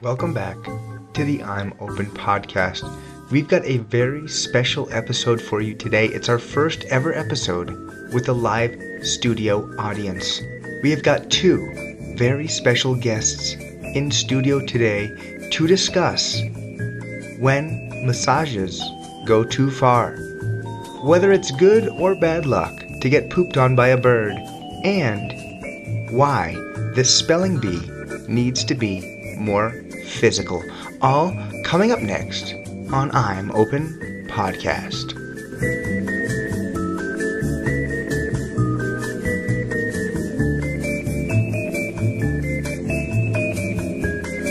Welcome back to the I'm Open podcast. We've got a very special episode for you today. It's our first ever episode with a live studio audience. We have got two very special guests in studio today to discuss when massages go too far, whether it's good or bad luck to get pooped on by a bird, and why the spelling bee needs to be more physical. All coming up next on I'm Open Podcast.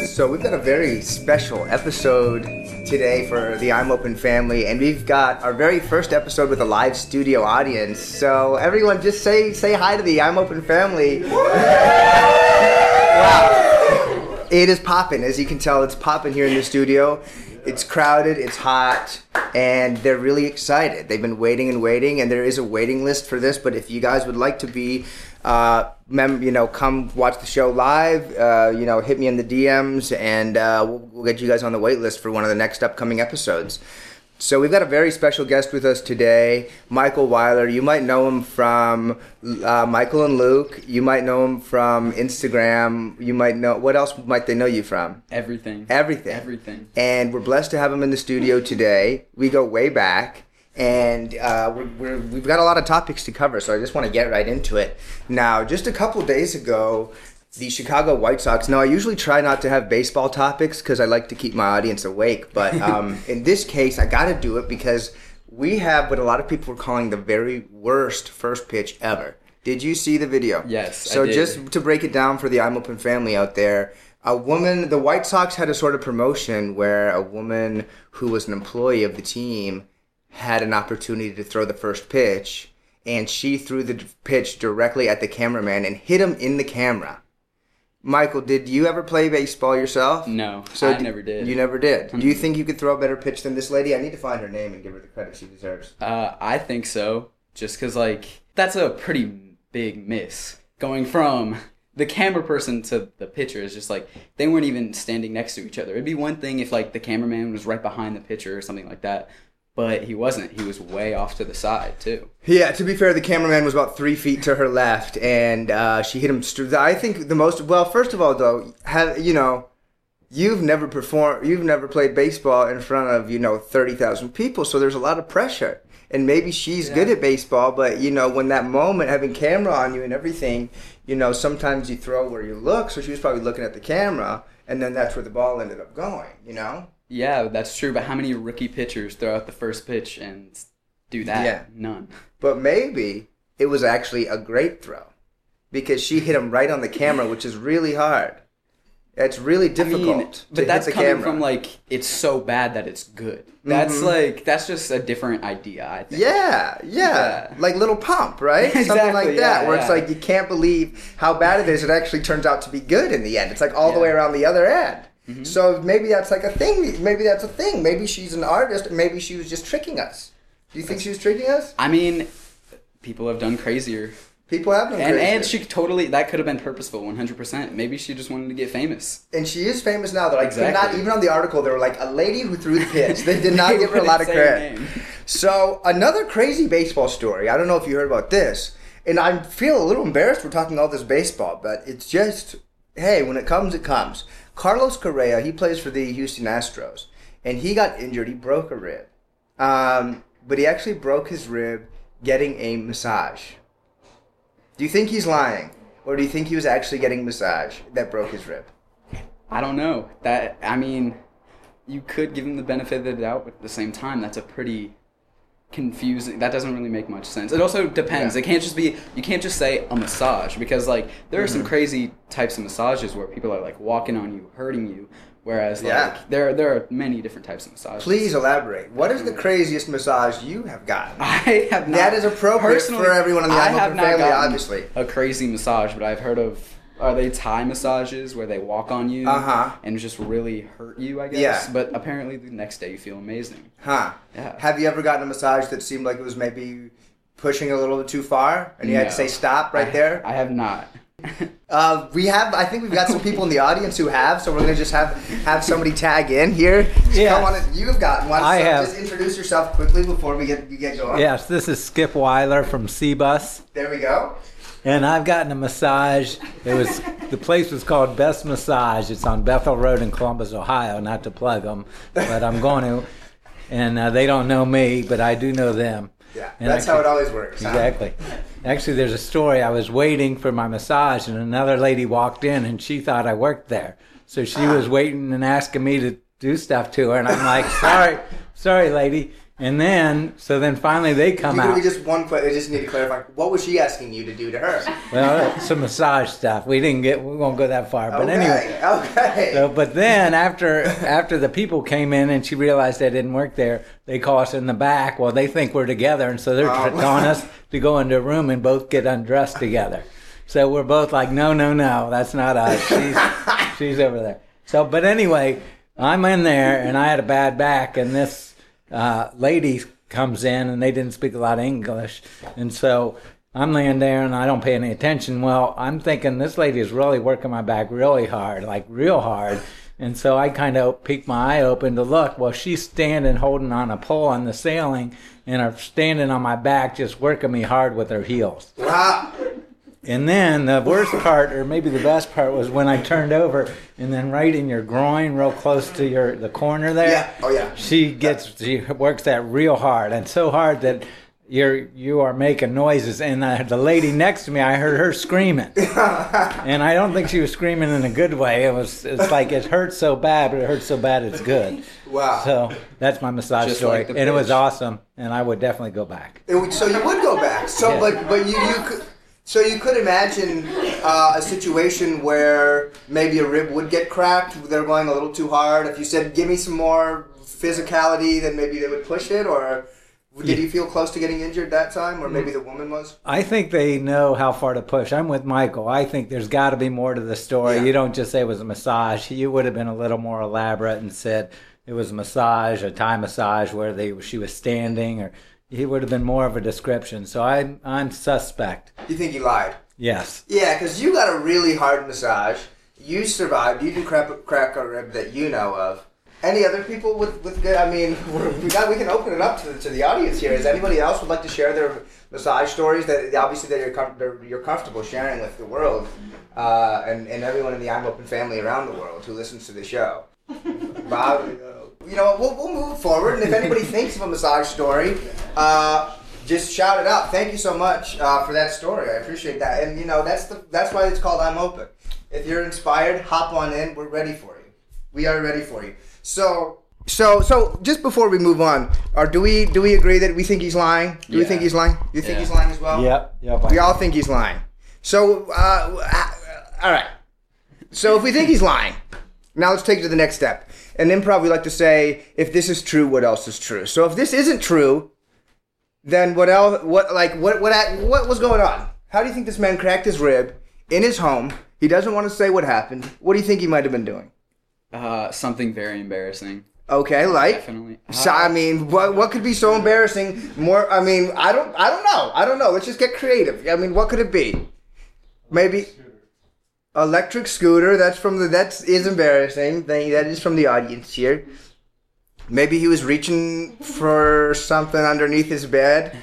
So we've got a very special episode today for the I'm Open family, and we've got our very first episode with a live studio audience. So everyone, just say say hi to the I'm Open family. wow, it is popping. As you can tell, it's popping here in the studio. It's crowded, it's hot, and they're really excited. They've been waiting and waiting, and there is a waiting list for this. But if you guys would like to be uh, mem- you know, come watch the show live. Uh, you know, hit me in the DMs, and uh, we'll, we'll, get you guys on the wait list for one of the next upcoming episodes. So we've got a very special guest with us today, Michael Weiler. You might know him from uh, Michael and Luke. You might know him from Instagram. You might know what else might they know you from? Everything. Everything. Everything. And we're blessed to have him in the studio today. We go way back and uh, we're, we have got a lot of topics to cover, so I just want to get right into it. Now, just a couple days ago, the Chicago White Sox. Now, I usually try not to have baseball topics because I like to keep my audience awake, but um, in this case, I got to do it because we have what a lot of people are calling the very worst first pitch ever. Did you see the video? Yes. So just to break it down for the I'm Open family out there, a woman, the White Sox had a sort of promotion where a woman who was an employee of the team had an opportunity to throw the first pitch, and she threw the pitch directly at the cameraman and hit him in the camera. Michael, did you ever play baseball yourself? No, so I never did. You never did. Do you think you could throw a better pitch than this lady? I need to find her name and give her the credit she deserves. Uh, I think so. Just because, like, that's a pretty big miss. Going from the camera person to the pitcher is just like they weren't even standing next to each other. It'd be one thing if like the cameraman was right behind the pitcher or something like that, but he wasn't. He was way off to the side too. Yeah, to be fair, the cameraman was about three feet to her left, and uh, she hit him. St- I think the most. Well, first of all, though, have you know, you've never performed, you've never played baseball in front of you know thirty thousand people, so there's a lot of pressure. And maybe she's yeah. good at baseball, but you know, when that moment, having camera on you and everything, you know, sometimes you throw where you look. So she was probably looking at the camera, and then that's where the ball ended up going. You know. Yeah, that's true. But how many rookie pitchers throw out the first pitch and do that? Yeah. None. But maybe it was actually a great throw because she hit him right on the camera, which is really hard. It's really difficult. I mean, but that's coming camera. from like it's so bad that it's good. That's mm-hmm. like that's just a different idea. I think. Yeah, yeah, yeah. like little pump, right? exactly, Something like that, yeah, where yeah. it's like you can't believe how bad it is. It actually turns out to be good in the end. It's like all the way around the other end. Mm-hmm. So maybe that's like a thing. Maybe that's a thing. Maybe she's an artist. Maybe she was just tricking us. Do you think she was tricking us? I mean, people have done crazier. People have done and, crazier. And she totally, that could have been purposeful, 100%. Maybe she just wanted to get famous. And she is famous now. They're like, exactly. not, even on the article, they were like, a lady who threw the pitch. They did not give her a lot of credit. So, another crazy baseball story. I don't know if you heard about this. And I feel a little embarrassed for talking all this baseball, but it's just, hey, when it comes, it comes. Carlos Correa, he plays for the Houston Astros, and he got injured. He broke a rib, um, but he actually broke his rib getting a massage. Do you think he's lying, or do you think he was actually getting massage that broke his rib? I don't know. That I mean, you could give him the benefit of the doubt, but at the same time, that's a pretty confusing that doesn't really make much sense. It also depends. Yeah. it can't just be you can't just say a massage because like there are mm-hmm. some crazy types of massages where people are like walking on you hurting you whereas like yeah. there there are many different types of massages. Please elaborate. What is the craziest massage you have gotten? I have not. that is appropriate for everyone in the I have family obviously. a crazy massage but i've heard of are they Thai massages where they walk on you uh-huh. and just really hurt you? I guess. Yeah. But apparently the next day you feel amazing. Huh. Yeah. Have you ever gotten a massage that seemed like it was maybe pushing a little bit too far and you no. had to say stop right I, there? I have not. Uh, we have. I think we've got some people in the audience who have. So we're gonna just have have somebody tag in here. Just Yes. On. You've got one. I so have. Just introduce yourself quickly before we get we get going. Yes, this is Skip Weiler from Seabus, There we go. And I've gotten a massage. It was the place was called Best Massage. It's on Bethel Road in Columbus, Ohio. Not to plug them, but I'm going to. And uh, they don't know me, but I do know them. Yeah. And that's how it always works. huh? Exactly. Actually, there's a story. I was waiting for my massage, and another lady walked in, and she thought I worked there. So she was waiting and asking me to do stuff to her, and I'm like, "Sorry, sorry, lady." And then, so then finally they come out. just one. que- I just need to clarify. What was she asking you to do to her? Well, some massage stuff. We didn't get. We won't go that far. But okay. anyway. Okay. So, but then after after the people came in and she realized I didn't work there, they call us in the back. Well, they think we're together, and so they're Oh. telling us to go into a room and both get undressed together. So we're both like, no, no, no, that's not us. She's she's over there. So, but anyway, I'm in there and I had a bad back, and this uh, lady comes in and they didn't speak a lot of English, and so. I'm laying there and I don't pay any attention. Well, I'm thinking this lady is really working my back really hard, like real hard. And so I kind of peek my eye open to look. Well, she's standing holding on a pole on the ceiling and are standing on my back, just working me hard with her heels. And then the worst part, or maybe the best part, was when I turned over and then right in your groin, real close to your the corner there. Yeah. Oh yeah. She gets she works that real hard and so hard that you're you are making noises. And uh, the lady next to me, I heard her screaming, and I don't think she was screaming in a good way. It was it's like it hurts so bad, but it hurts so bad it's good. Wow. So that's my massage Just story, like the and it was awesome, and I would definitely go back. It would, so you would go back. So, Yeah. but but you, you could. So you could imagine uh, a situation where maybe a rib would get cracked. They're going a little too hard. If you said, "Give me some more physicality," then maybe they would push it. Or did you feel close to getting injured that time, or maybe the woman was? I think they know how far to push. I'm with Michael. I think there's got to be more to the story. Yeah. You don't just say it was a massage. You would have been a little more elaborate and said it was a massage, a Thai massage where they she was standing, or he would have been more of a description. So I'm I'm suspect. You think he lied? Yes. Yeah, because you got a really hard massage. You survived. You didn't crack, crack a rib that you know of. Any other people with, with good? I mean, we got we can open it up to the, to the audience here. Is anybody else would like to share their massage stories that obviously that you're com- you're comfortable sharing with the world uh, and and everyone in the I'm Open family around the world who listens to the show? Bob, you know, we'll, we'll move forward, and if anybody thinks of a massage story, uh, just shout it out. Thank you so much uh, for that story. I appreciate that, and you know, that's the that's why it's called I'm Open. If you're inspired, hop on in. We're ready for you. We are ready for you. So. So, so just before we move on, or do we do we agree that we think he's lying? Do we think he's lying? You think Yeah. he's lying as well? Yep. Yep. We all think he's lying. So, uh, uh, all right. So if we think he's lying, now let's take it to the next step. In improv, we like to say, if this is true, what else is true? So if this isn't true, then what else? What like what what what was going on? How do you think this man cracked his rib in his home? He doesn't want to say what happened. What do you think he might have been doing? Uh, something very embarrassing. Okay, like. Definitely. So I mean, what what could be so embarrassing? More, I mean, I don't, I don't know, I don't know. Let's just get creative. I mean, what could it be? Maybe electric scooter. That's from the. That is embarrassing. Thank- That is from the audience here. Maybe he was reaching for something underneath his bed.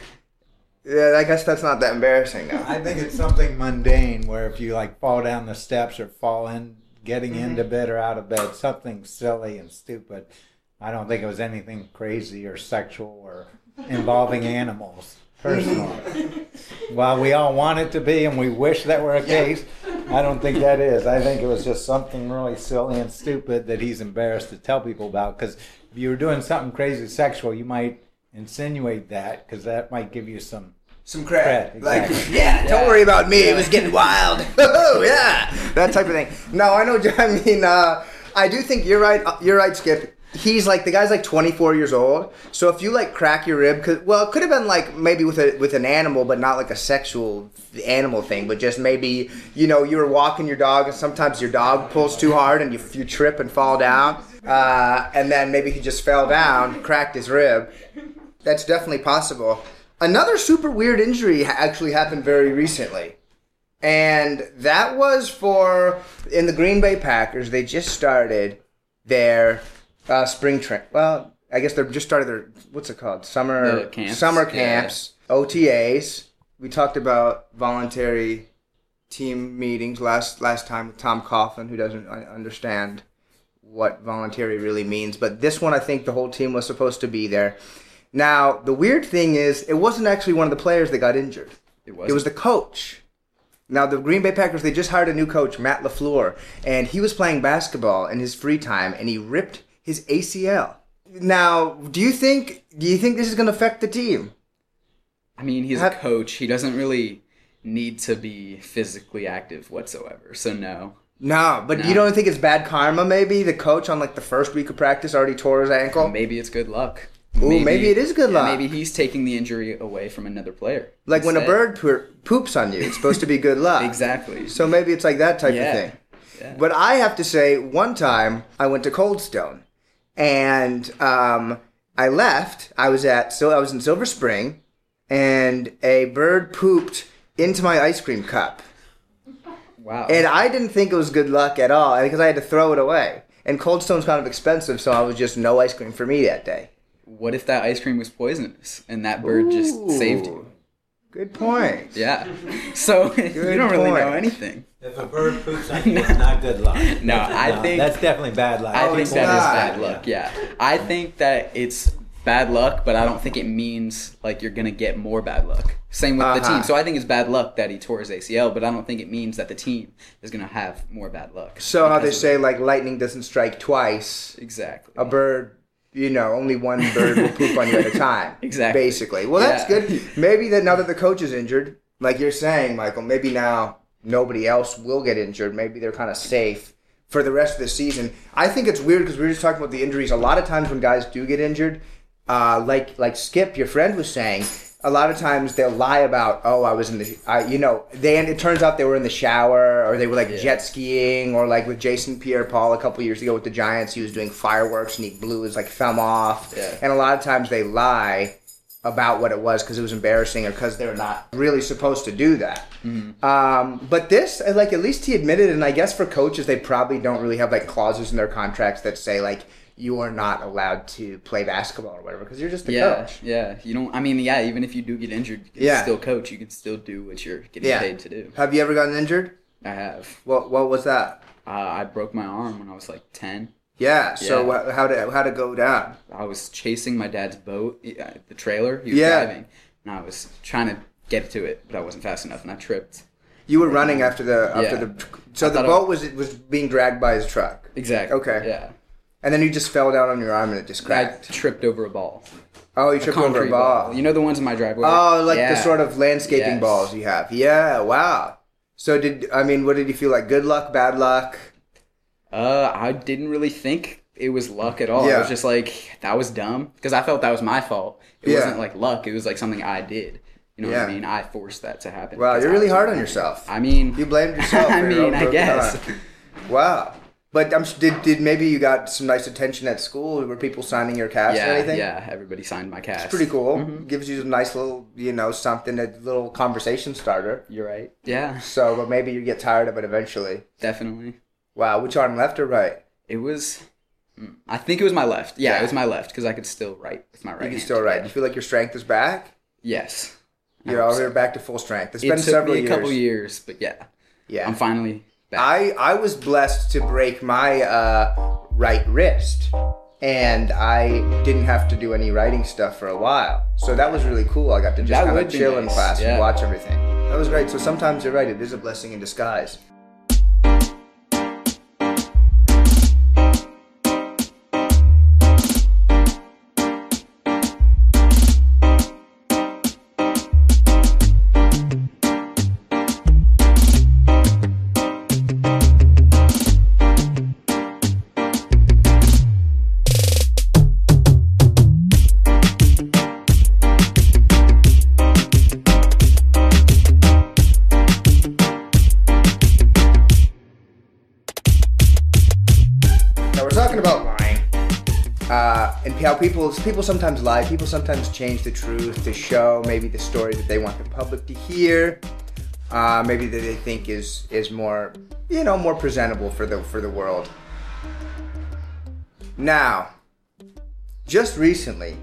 Yeah, I guess that's not that embarrassing now. I think it's something mundane where if you like fall down the steps or fall in, getting mm-hmm. into bed or out of bed, something silly and stupid. I don't think it was anything crazy or sexual or involving animals. Personally, while we all want it to be and we wish that were a case, I don't think that is. I think it was just something really silly and stupid that he's embarrassed to tell people about. Because if you were doing something crazy sexual, you might insinuate that because that might give you some Some credit. Cred, Like, exactly. yeah, don't worry about me. It was getting wild. yeah. That type of thing. No, I know. I mean, uh, I do think you're right. uh, You're right, Skip. He's like the guy's like 24 years old. So if you like crack your rib, cause, well, it could have been like maybe with a with an animal, but not like a sexual animal thing, but just maybe you know you were walking your dog, and sometimes your dog pulls too hard, and you you trip and fall down, uh, and then maybe he just fell down, cracked his rib. That's definitely possible. Another super weird injury actually happened very recently. and that was for in the Green Bay Packers. They just started their uh, spring train. Well, I guess they're just started their what's it called? Summer The camps? Summer Yeah. camps, OTAs. We talked about voluntary team meetings last last time with Tom Coughlin, who doesn't uh, understand what voluntary really means. But this one, I think the whole team was supposed to be there. Now, the weird thing is, it wasn't actually one of the players that got injured. It was. It was the coach. Now, the Green Bay Packers, they just hired a new coach, Matt LaFleur, and he was playing basketball in his free time, and he ripped his ACL. Now, do you think do you think this is going to affect the team? I mean, he's Have- a coach. He doesn't really need to be physically active whatsoever. So no. No, but No. you don't think it's bad karma? Maybe the coach on like the first week of practice already tore his ankle. Maybe it's good luck. Ooh, maybe it is good yeah, luck. Maybe he's taking the injury away from another player. Like when a bird poo- poops on you, it's supposed to be good luck. Exactly. So maybe it's like that type Yeah. of thing. Yeah. But I have to say, one time I went to Cold Stone, and um, I left. I was at so I was in Silver Spring, and a bird pooped into my ice cream cup, Wow. and I didn't think it was good luck at all because I had to throw it away. And Cold Stone's kind of expensive, so I was just no ice cream for me that day. what if that ice cream was poisonous and that bird just saved you? Ooh, Good point. Yeah. So you don't really know anything. If a bird poops on you, it's not good luck. No, I No, think- that's definitely bad luck. I Oh, think it's that is not. bad luck. Yeah. I think that it's bad luck, but I don't think it means like you're gonna get more bad luck. Same with the Uh-huh. team. So I think it's bad luck that he tore his ACL, but I don't think it means that the team is gonna have more bad luck. So how they say like lightning doesn't strike twice. exactly. a bird, you know, only one bird will poop on you at a time. Exactly. Basically. Well, that's Yeah. good. Maybe that now that the coach is injured, like you're saying, Michael, maybe now nobody else will get injured. Maybe they're kind of safe for the rest of the season. I think it's weird because we were just talking about the injuries. A lot of times when guys do get injured, uh, like like Skip, your friend was saying. A lot of times they'll lie about, oh, I was in the, I, you know, they. And it turns out they were in the shower, or they were like Yeah. jet skiing, or like with Jason Pierre-Paul a couple years ago with the Giants, he was doing fireworks and he blew his like thumb off. Yeah. And a lot of times they lie about what it was because it was embarrassing or because they're not really supposed to do that. Um, but this, like, at least he admitted, and I guess for coaches, they probably don't really have like clauses in their contracts that say like you are not allowed to play basketball or whatever because you're just a yeah, coach. yeah. You don't. I mean, yeah. Even if you do get injured, you can Yeah. still coach. You can still do what you're getting Yeah. paid to do. Have you ever gotten injured? I have. What What was that? Uh, I broke my arm when I was like ten. Yeah. So Yeah. how did how to go down? I was chasing my dad's boat, uh, the trailer. He was Yeah. driving, and I was trying to get to it, but I wasn't fast enough, and I tripped. You were running after the after Yeah. the so I the I- boat was was being dragged by his truck, Exactly. Okay. Yeah. And then you just fell down on your arm and it just cracked. I tripped over a ball. Oh, you tripped over a Concrete ball. You know the ones in my driveway. Oh, like the sort of landscaping Yes. balls you have. Yeah, wow. So did I mean what did you feel like? Good luck, bad luck? Uh, I didn't really think it was luck at all. I Yeah. was just like, that was dumb because I felt that was my fault. It Yeah. wasn't like luck. It was like something I did. You know what I mean? I forced that to happen. Wow, you're really hard on yourself. I mean, You blamed yourself. I mean, I guess. arm. Wow. But um, did did maybe you got some nice attention at school? Were people signing your cast or Yeah, anything? yeah. Everybody signed my cast. It's pretty cool. Mm-hmm. Gives you a nice little, you know, something, a little conversation starter. You're right. Yeah, So, but maybe you get tired of it eventually. definitely. Wow, which arm, left or right? It was. mm, I think it was my left. Yeah, Yeah. it was my left because I could still write with my right. You can still write. Yeah. You feel like your strength is back? Yes. You're all so. you're back to full strength. It's It been took several me a years. couple years, but yeah, Yeah. I'm finally back. I I was blessed to break my uh, right wrist, and I didn't have to do any writing stuff for a while. So that was really cool. I got to just That kind of chill in nice, class and watch everything. That was great. So sometimes you're right. It is a blessing in disguise. People sometimes lie. People sometimes change the truth to show maybe the story that they want the public to hear. uh, maybe that they think is is more you know more presentable for the for the world. Now, just recently,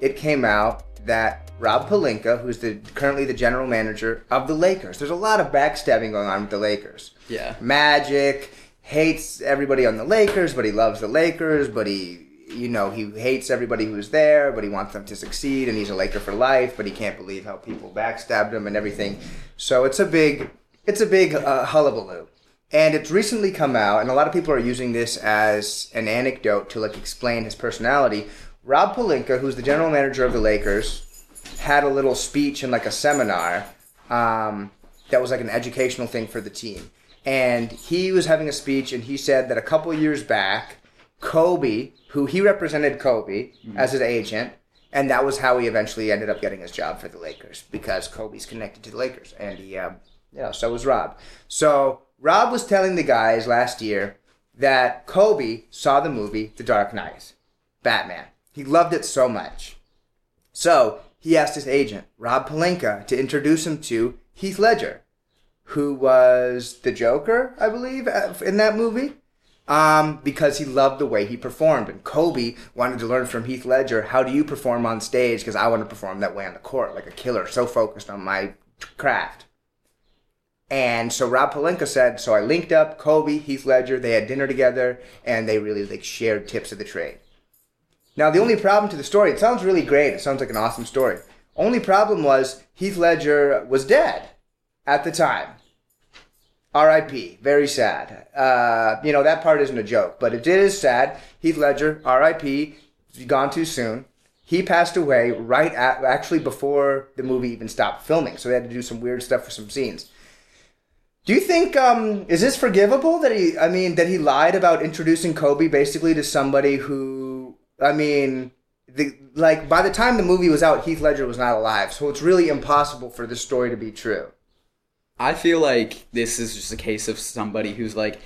it came out that Rob Pelinka, who's the currently the general manager of the Lakers, there's a lot of backstabbing going on with the Lakers. Yeah. Magic hates everybody on the Lakers, but he loves the Lakers, but he you know, he hates everybody who's there, but he wants them to succeed, and he's a Laker for life, but he can't believe how people backstabbed him and everything. So it's a big, it's a big uh, hullabaloo. And it's recently come out, and a lot of people are using this as an anecdote to like explain his personality. Rob Pelinka, who's the general manager of the Lakers, had a little speech in like a seminar um, that was like an educational thing for the team. And he was having a speech, and he said that a couple years back, Kobe, who he represented Kobe mm-hmm. as his agent, and that was how he eventually ended up getting his job for the Lakers because Kobe's connected to the Lakers, and he, um, you know, so was Rob. So Rob was telling the guys last year that Kobe saw the movie The Dark Knight, Batman. He loved it so much. So he asked his agent, Rob Pelinka, to introduce him to Heath Ledger, who was the Joker, I believe, uh, in that movie um, because he loved the way he performed. And Kobe wanted to learn from Heath Ledger how do you perform on stage because I want to perform that way on the court, like a killer, so focused on my craft. And so Rob Pelinka said, so I linked up Kobe, Heath Ledger, they had dinner together, and they really like shared tips of the trade. Now the only problem to the story, it sounds really great, it sounds like an awesome story. Only problem was Heath Ledger was dead at the time. R.I.P. Very sad. Uh, you know that part isn't a joke, but it is sad. Heath Ledger, R.I.P. Gone too soon. He passed away right at actually before the movie even stopped filming, so they had to do some weird stuff for some scenes. Do you think um, is this forgivable that he? I mean, that he lied about introducing Kobe basically to somebody who? I mean, the like by the time the movie was out, Heath Ledger was not alive, so it's really impossible for this story to be true. I feel like this is just a case of somebody who's like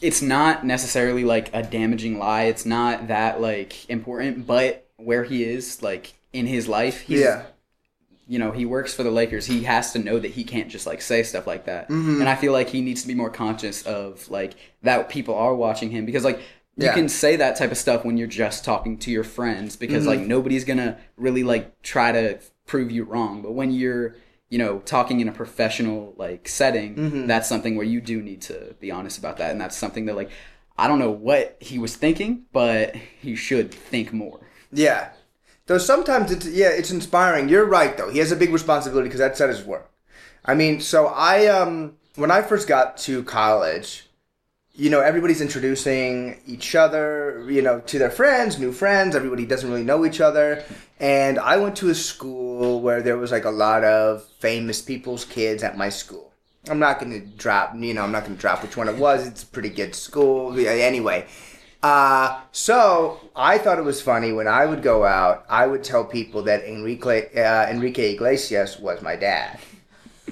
it's not necessarily like a damaging lie. It's not that like important, but where he is like in his life, he's yeah. you know, he works for the Lakers. He has to know that he can't just like say stuff like that. Mm-hmm. And I feel like he needs to be more conscious of like that people are watching him because like you yeah. can say that type of stuff when you're just talking to your friends because mm-hmm. like nobody's to really like try to prove you wrong. But when you're you know, talking in a professional like setting, mm-hmm. that's something where you do need to be honest about that, and that's something that like I don't know what he was thinking, but he should think more. Yeah, though sometimes it's yeah, it's inspiring. You're right though. He has a big responsibility because that's at his work. I mean, so I um when I first got to college, you know, everybody's introducing each other, you know, to their friends, new friends. Everybody doesn't really know each other. And I went to a school where there was like a lot of famous people's kids at my school. I'm not going to drop, you know, I'm not going to drop which one it was. It's a pretty good school. Anyway, uh, so I thought it was funny when I would go out, I would tell people that Enrique, uh, Enrique Iglesias was my dad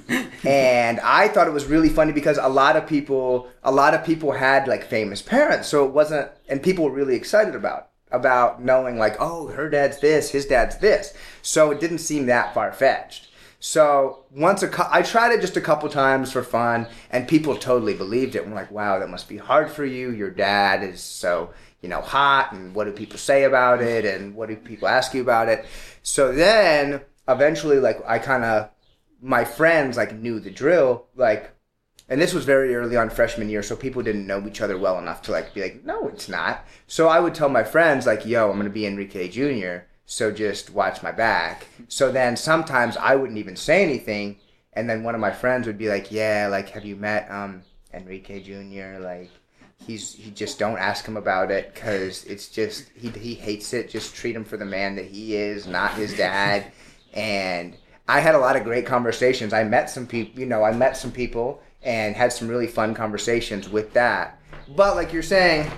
and I thought it was really funny because a lot of people, a lot of people had like famous parents, so it wasn't, and people were really excited about about knowing like, oh, her dad's this, his dad's this. So it didn't seem that far fetched. So once a, I tried it just a couple times for fun, and people totally believed it. And we're like, wow, that must be hard for you. Your dad is so you know hot, and what do people say about it, and what do people ask you about it? So then eventually, like I kind of my friends like knew the drill like and this was very early on freshman year so people didn't know each other well enough to like be like no it's not. So i would tell my friends like yo i'm gonna be enrique jr so just watch my back. So then sometimes i wouldn't even say anything and then one of my friends would be like yeah like have you met um enrique jr like he's he just don't ask him about it because it's just he, he hates it. Just treat him for the man that he is not his dad. And I had a lot of great conversations. I met some people, you know, I met some people and had some really fun conversations with that. But like you're saying,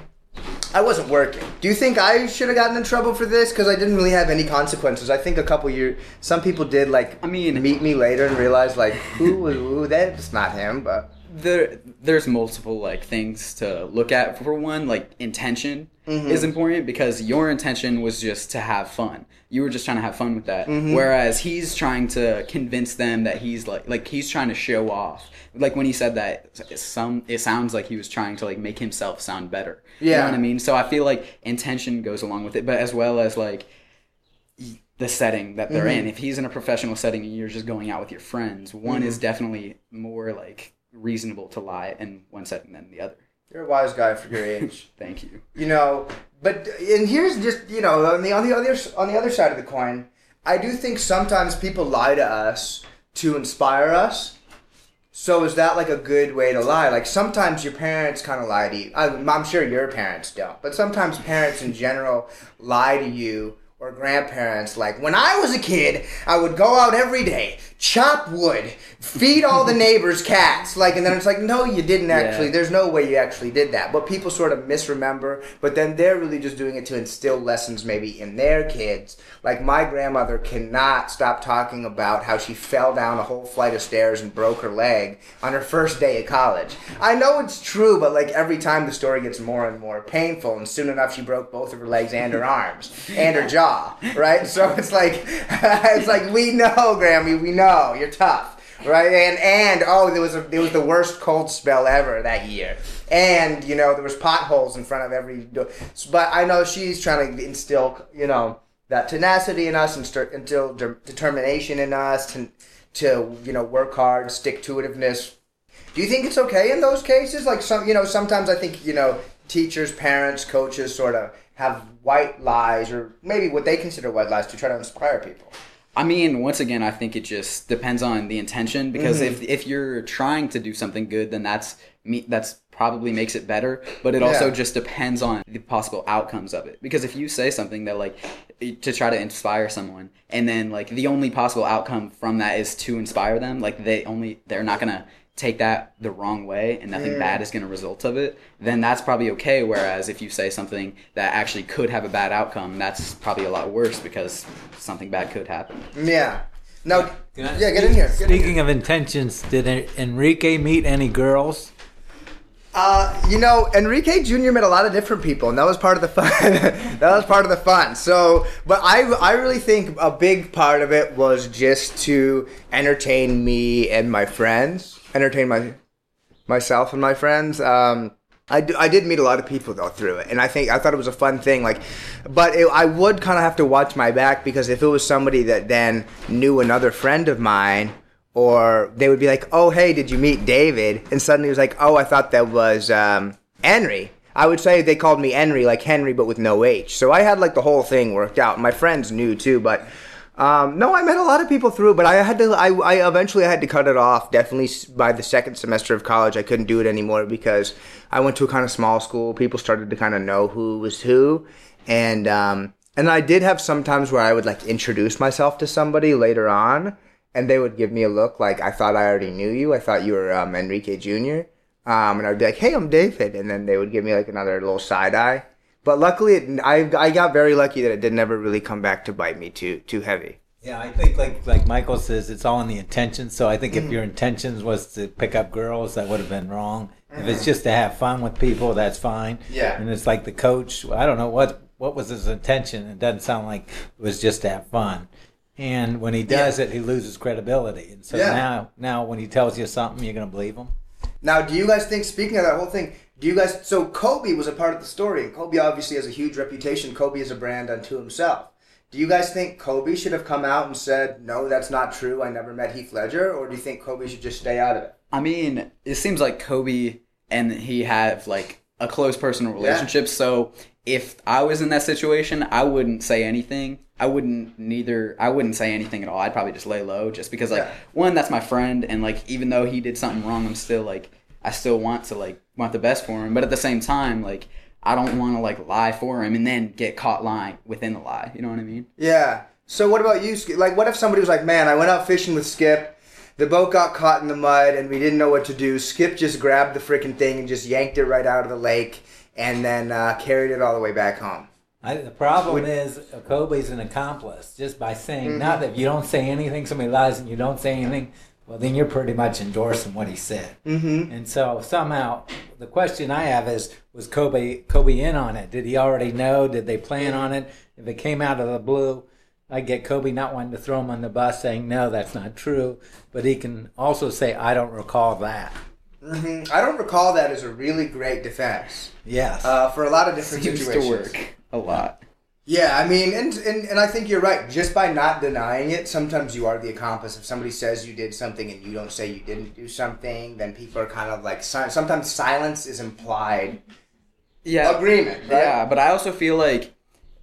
I wasn't working. Do you think I should have gotten in trouble for this? Because I didn't really have any consequences. I think a couple years, some people did like. I mean, meet me later and realize like, who, who, that's not him. But there there's multiple like things to look at for one like intention Mm-hmm. is important because your intention was just to have fun you were just trying to have fun with that Mm-hmm. whereas he's trying to convince them that he's like like he's trying to show off like when he said that some it sounds like he was trying to like make himself sound better you Yeah. know what i mean so i feel like intention goes along with it but as well as like the setting that they're Mm-hmm. in. If he's in a professional setting and you're just going out with your friends, one Mm-hmm. is definitely more like reasonable to lie in one setting than the other. You're a wise guy for your age. Thank you. you know but and here's just you know on the on the other on the other side of the coin i do think sometimes people lie to us to inspire us. So is that like a good way to lie? Like sometimes your parents kind of lie to you. I, i'm sure your parents don't but sometimes parents in general lie to you or grandparents. Like when i was a kid i would go out every day chop wood feed all the neighbors cats like and then it's like no you didn't actually Yeah. there's no way you actually did that. But people sort of misremember, but then they're really just doing it to instill lessons maybe in their kids. Like my grandmother cannot stop talking about how she fell down a whole flight of stairs and broke her leg on her first day of college. I know it's true, but like every time the story gets more and more painful, and soon enough she broke both of her legs and her arms and her jaw, right? So it's like it's like we know, Grammy, we know you're tough right? And and oh, there was a there was the worst cold spell ever that year, and you know there was potholes in front of every door. But I know she's trying to instill you know that tenacity in us and instill de- determination in us to to you know work hard, stick to itiveness. Do you think it's okay in those cases? Like some you know sometimes I think you know teachers, parents, coaches sort of have white lies or maybe what they consider white lies to try to inspire people. I mean, once again, I think it just depends on the intention because Mm-hmm. if if you're trying to do something good, then that's me. That's probably makes it better. But it also just depends on the possible outcomes of it. Because if you say something that like to try to inspire someone, and then like the only possible outcome from that is to inspire them, like they only they're not gonna take that the wrong way and nothing bad is going to result of it then that's probably okay whereas if you say something that actually could have a bad outcome that's probably a lot worse because something bad could happen Yeah. Now, Can I- yeah, get in here. Get in here. Speaking of intentions, did Enrique meet any girls? Uh, you know, Enrique Jr. met a lot of different people, and that was part of the fun. that was part of the fun. So, but I, I really think a big part of it was just to entertain me and my friends, entertain my myself and my friends. Um, I, d- I did meet a lot of people though through it, and I think I thought it was a fun thing. Like, but it, I would kind of have to watch my back because if it was somebody that then knew another friend of mine, or they would be like, "Oh, hey, did you meet David?" And suddenly it was like, "Oh, I thought that was um, Henry." I would say they called me Henry, like Henry, but with no H. So I had like the whole thing worked out. My friends knew too, but um, no, I met a lot of people through, but I had to. I, I eventually I had to cut it off. Definitely by the second semester of college, I couldn't do it anymore because I went to a kind of small school. People started to kind of know who was who, and um, and I did have some times where I would like introduce myself to somebody later on, and they would give me a look like I thought I already knew you. I thought you were um, Enrique Jr. Um, and I'd be like, "Hey, I'm David," and then they would give me like another little side eye. But luckily, it, I I got very lucky that it did never really come back to bite me too too heavy. Yeah, I think like like Michael says, it's all in the intention. So I think if your intentions was to pick up girls, that would have been wrong. If it's just to have fun with people, that's fine. Yeah. And it's like the coach. I don't know what what was his intention. It doesn't sound like it was just to have fun. And when he does it, he loses credibility. And so Yeah. now now when he tells you something, you're gonna believe him. Now, do you guys think? Speaking of that whole thing, do you guys? So Kobe was a part of the story, and Kobe obviously has a huge reputation. Kobe is a brand unto himself. Do you guys think Kobe should have come out and said, "No, that's not true. I never met Heath Ledger," or do you think Kobe should just stay out of it? I mean, it seems like Kobe and he have like a close personal relationship. So if I was in that situation, I wouldn't say anything. I wouldn't neither. I wouldn't say anything at all. I'd probably just lay low, just because like Yeah. one, that's my friend, and like even though he did something wrong, I'm still like I still want to like want the best for him. But at the same time, like I don't want to like lie for him and then get caught lying within the lie. You know what I mean? Yeah. So what about you? Skip? Like, what if somebody was like, "Man, I went out fishing with Skip." The boat got caught in the mud and we didn't know what to do. Skip just grabbed the freaking thing and just yanked it right out of the lake and then uh, carried it all the way back home. I, the problem is uh, Kobe's an accomplice just by saying Mm-hmm. not that if you don't say anything, somebody lies and you don't say anything. Well, then you're pretty much endorsing what he said. Mm-hmm. And so somehow, the question I have is, was Kobe Kobe in on it? Did he already know? Did they plan on it? If it came out of the blue, I get Kobe not wanting to throw him on the bus, saying no, that's not true. But he can also say, I don't recall that. hmm I don't recall that as a really great defense Yes. uh, for a lot of different Seems situations. to work a lot. Yeah, I mean, and, and and I think you're right. Just by not denying it, sometimes you are the accomplice. If somebody says you did something and you don't say you didn't do something, then people are kind of like sometimes silence is implied Yeah. agreement. Right? Yeah, but I also feel like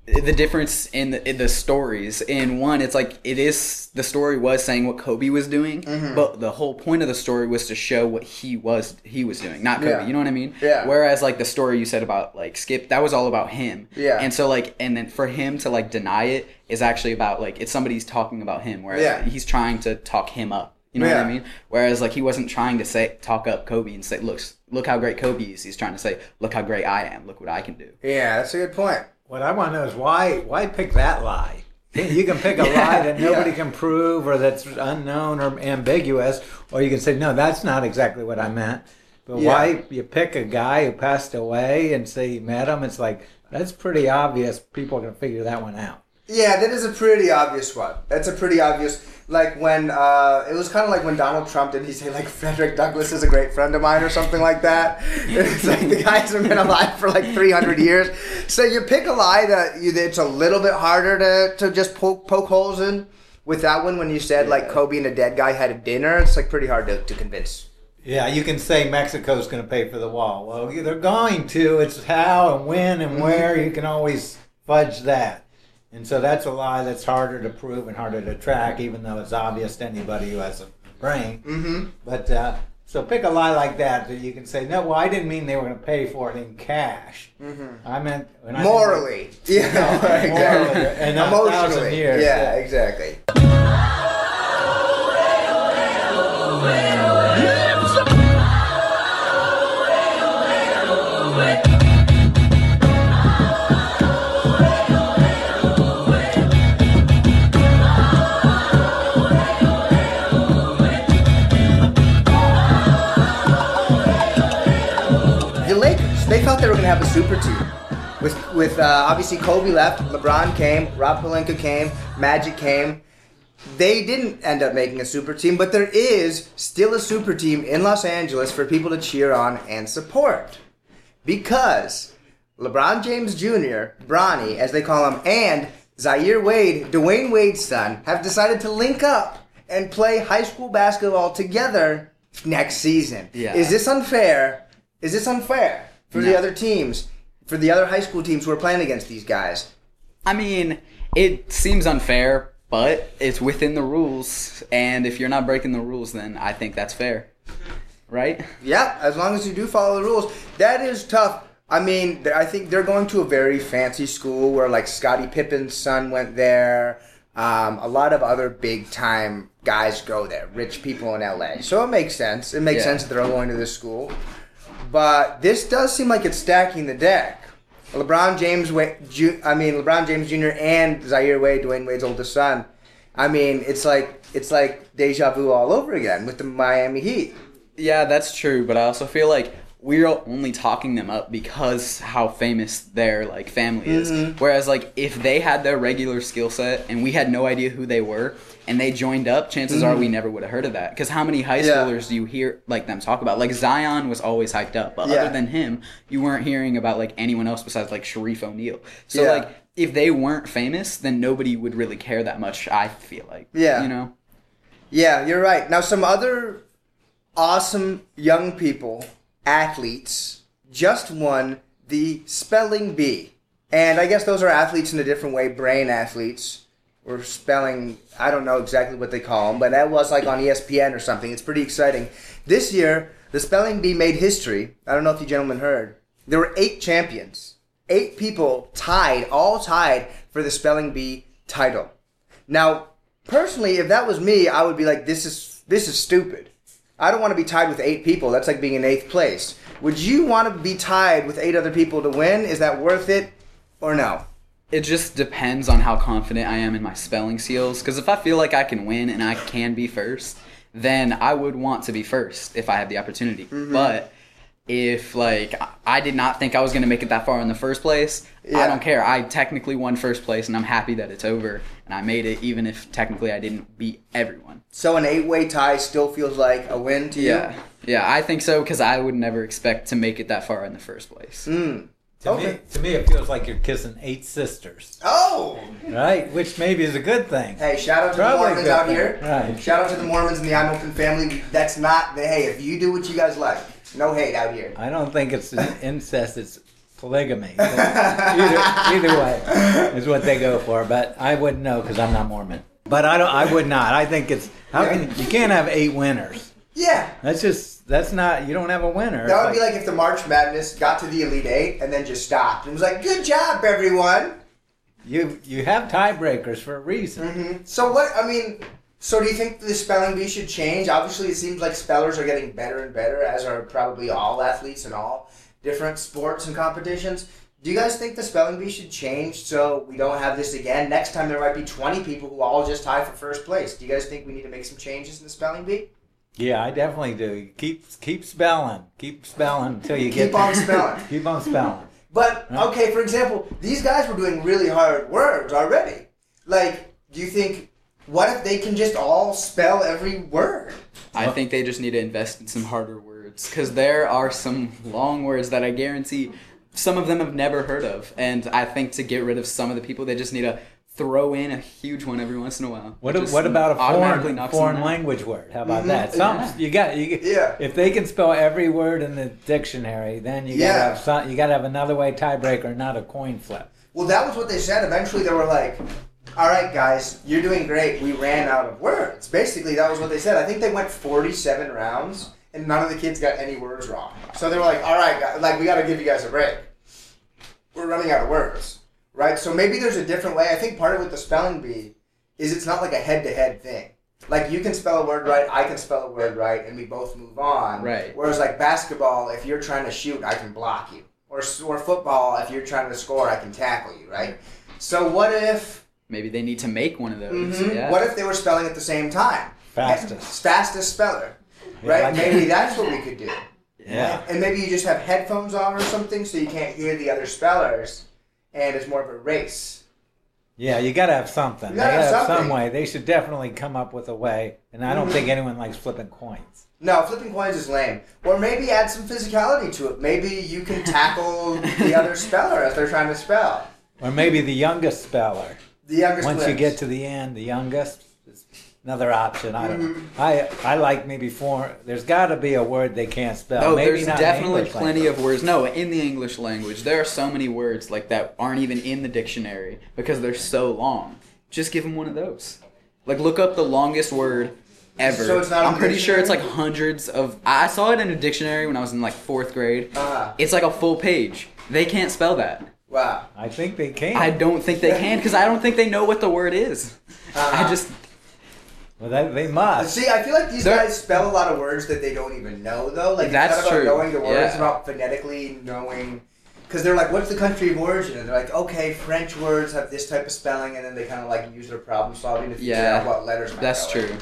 the difference in the, in the stories in one it's like it is the story was saying what kobe was doing Mm-hmm. but the whole point of the story was to show what he was he was doing not kobe Yeah. you know what i mean Yeah. whereas like the story you said about like skip that was all about him Yeah. and so like and then for him to like deny it is actually about like it's somebody's talking about him whereas Yeah. he's trying to talk him up you know what i mean whereas like he wasn't trying to say talk up kobe and say look look how great kobe is he's trying to say look how great i am look what i can do Yeah, that's a good point. What I want to know is why why pick that lie? You can pick a lie that nobody Yeah. can prove or that's unknown or ambiguous, or you can say, no, that's not exactly what I meant. But Yeah. why you pick a guy who passed away and say you met him? It's like that's pretty obvious. People are gonna figure that one out. Yeah, that is a pretty obvious one. That's a pretty obvious. Like when uh, it was kind of like when Donald Trump did he say like Frederick Douglass is a great friend of mine or something like that. It's like the guy hasn't been alive for like three hundred years. So you pick a lie that you, it's a little bit harder to, to just poke, poke holes in. With that one, when you said like Kobe and a dead guy had a dinner, it's like pretty hard to, to convince. Yeah, you can say Mexico's going to pay for the wall. Well, they're going to. It's how and when and where. You can always fudge that. And so that's a lie that's harder to prove and harder to track, even though it's obvious to anybody who has a brain. Mm-hmm. But uh, so pick a lie like that that you can say, no, well, I didn't mean they were going to pay for it in cash. I meant when I said- Morally, yeah, No, exactly. morally, and not a thousand emotionally, years, yeah, yeah. exactly. With, uh, obviously Kobe left, LeBron came, Rob Pelinka came, Magic came. They didn't end up making a super team, but there is still a super team in Los Angeles for people to cheer on and support. Because LeBron James Jr., Bronny, as they call him, and Zaire Wade, Dwyane Wade's son, have decided to link up and play high school basketball together next season. Yeah. Is this unfair? Is this unfair for the other teams, for the other high school teams who are playing against these guys? I mean, it seems unfair, but it's within the rules, and if you're not breaking the rules, then I think that's fair, right? Yeah, as long as you do follow the rules. That is tough. I mean, I think they're going to a very fancy school where, like, Scottie Pippen's son went there. Um, a lot of other big time guys go there, rich people in LA. So it makes sense. It makes Yeah. sense that they're all going to this school. But this does seem like it's stacking the deck. LeBron James, I mean LeBron James Jr. and Zaire Wade, Dwyane Wade's oldest son. I mean, it's like it's like deja vu all over again with the Miami Heat. Yeah, that's true, but I also feel like we're only talking them up because how famous their like family is. Mm-hmm. Whereas like if they had their regular skill set and we had no idea who they were and they joined up, chances are we mm-hmm. never would have heard of that. Because how many high Yeah. schoolers do you hear like them talk about? Like Zion was always hyped up, but Yeah. other than him, you weren't hearing about like anyone else besides like Shareef O'Neal. So Yeah. like if they weren't famous, then nobody would really care that much. I feel like, Yeah. you know. Yeah, you're right. Now, some other awesome young people, athletes, just won the spelling bee. And I guess those are athletes in a different way, brain athletes, or spelling, I don't know exactly what they call them, but that was like on ESPN or something. It's pretty exciting. This year, the spelling bee made history. I don't know if you gentlemen heard. There were eight champions. Eight people tied, all tied for the spelling bee title. Now, personally, if that was me, I would be like, this is this is stupid. I don't want to be tied with eight people. That's like being in eighth place. Would you want to be tied with eight other people to win? Is that worth it or no? It just depends on how confident I am in my spelling skills. Because if I feel like I can win and I can be first, then I would want to be first if I have the opportunity. Mm-hmm. But if like I did not think I was going to make it that far in the first place, Yeah. I don't care. I technically won first place, and I'm happy that it's over, and I made it, even if technically I didn't beat everyone. So an eight-way tie still feels like a win to you? Yeah, yeah, I think so because I would never expect to make it that far in the first place. Mm. To Okay. me, to me, it feels like you're kissing eight sisters, Oh. right? Which maybe is a good thing. Hey, shout out to Probably the Mormons good out thing. here. Right. Shout out to the Mormons and the I'm Open family. That's not the hey. If you do what you guys like, no hate out here. I don't think it's incest; it's polygamy. Either, either way is what they go for. But I wouldn't know because I'm not Mormon. But I don't. I would not. I think it's how can you can't have eight winners. Yeah. That's just that's not. You don't have a winner. That would be like if the March Madness got to the Elite Eight and then just stopped and was like, "Good job, everyone." you you have tiebreakers for a reason. hmm So what? I mean, so do you think the spelling bee should change? Obviously, it seems like spellers are getting better and better, as are probably all athletes in all different sports and competitions. Do you guys think the spelling bee should change so we don't have this again? Next time there might be twenty people who all just tie for first place. Do you guys think we need to make some changes in the spelling bee? Yeah, I definitely do. Keep keep spelling, keep spelling until you get Keep on spelling. keep on spelling. But okay, for example, these guys were doing really hard words already. Like, do you think what if they can just all spell every word? I think they just need to invest in some harder words because there are some long words that I guarantee some of them have never heard of, and I think to get rid of some of the people, they just need to throw in a huge one every once in a while. What, It just what about a foreign, foreign language word? How about Mhm. that? Some Yeah. you got you. Yeah. If they can spell every word in the dictionary, then you gotta Yeah. have some, you gotta have another way tiebreaker, not a coin flip. Well, that was what they said. Eventually, they were like, "All right, guys, you're doing great. We ran out of words." Basically, that was what they said. I think they went 47 rounds, and none of the kids got any words wrong. So they were like, "All right, guys, like we got to give you guys a break. We're running out of words, right?" So maybe there's a different way. I think part of it with the spelling bee is it's not like a head-to-head thing. Like you can spell a word right, I can spell a word right, and we both move on. Right. Whereas like basketball, if you're trying to shoot, I can block you. Or or football, if you're trying to score, I can tackle you. Right. So what if? Maybe they need to make one of those. mhm, Yeah. What if they were spelling at the same time? Fastest. Fastest speller. Yeah, Right. like- Maybe that's what we could do. Yeah. And maybe you just have headphones on or something, so you can't hear the other spellers, and it's more of a race. Yeah, you gotta have something. You gotta have gotta have some way. They should definitely come up with a way. And I don't Mhm. think anyone likes flipping coins. No, flipping coins is lame. Or maybe add some physicality to it. Maybe you can tackle the other speller as they're trying to spell. Or maybe the youngest speller. The youngest Once you get to the end, the youngest is another option. I don't Mm-hmm. know. I I like maybe four. There's got to be a word they can't spell. Oh, maybe there's not definitely English plenty language. of words. No, in the English language, there are so many words like that aren't even in the dictionary because they're so long. Just give them one of those. Like look up the longest word ever. So it's not I'm the pretty sure it's like hundreds of. I saw it in a dictionary when I was in like fourth grade. Ah, It's like a full page. They can't spell that. Wow. I think they can. I don't think they can because I don't think they know what the word is. Uh-huh. I just well, they, they must. See, I feel like these There- guys spell a lot of words that they don't even know, though. Like, That's it's not about true. knowing the words, Yeah. it's about phonetically knowing. Because they're like, what's the country of origin? And they're like, okay, French words have this type of spelling, and then they kind of like use their problem solving to figure Yeah. out what letters might that's go in. true.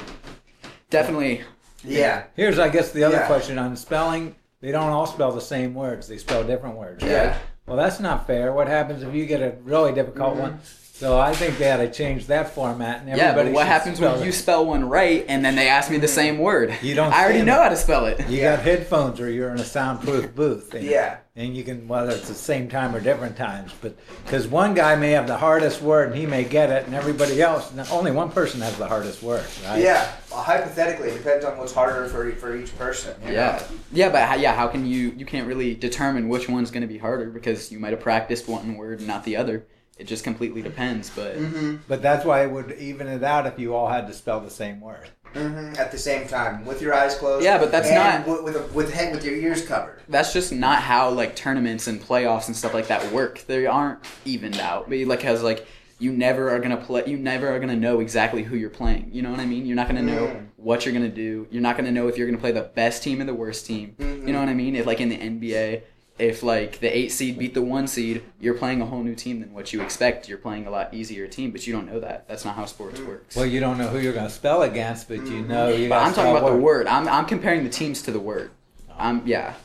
Definitely. Yeah. Here's, I guess, the other Yeah. question on spelling. They don't all spell the same words. They spell different words. Yeah. Right? Well, that's not fair. What happens if you get a really difficult Mhm. one? So I think they ought to change that format. And Yeah, but what happens when it. you spell one right and then they ask me the same word? You don't I already know it. how to spell it. You Yeah. got headphones or you're in a soundproof booth. And, Yeah. And you can, whether it's the same time or different times, but because one guy may have the hardest word and he may get it, and everybody else, only one person has the hardest word, right? Yeah. Well, hypothetically, it depends on what's harder for, for each person. you know? Yeah, yeah, but how, yeah, how can you? You can't really determine which one's going to be harder because you might have practiced one word and not the other. It just completely depends. But Mm-hmm. But that's why it would even it out if you all had to spell the same word. Mm-hmm. At the same time, with your eyes closed. Yeah, but that's and not- with with, a, with head with your ears covered. that's just not how like tournaments and playoffs and stuff like that work. They aren't evened out. But like has like you never are gonna play. You never are gonna know exactly who you're playing. You know what I mean? You're not gonna know Mm. what you're gonna do. You're not gonna know if you're gonna play the best team or the worst team. Mhm. You know what I mean? If like in the NBA, if like the eight seed beat the one seed, you're playing a whole new team than what you expect. You're playing a lot easier team, but you don't know that. That's not how sports mm. works. Well, you don't know who you're going to spell against, but you know you. but I'm talking spell about the word. word. I'm I'm comparing the teams to the word. I'm yeah.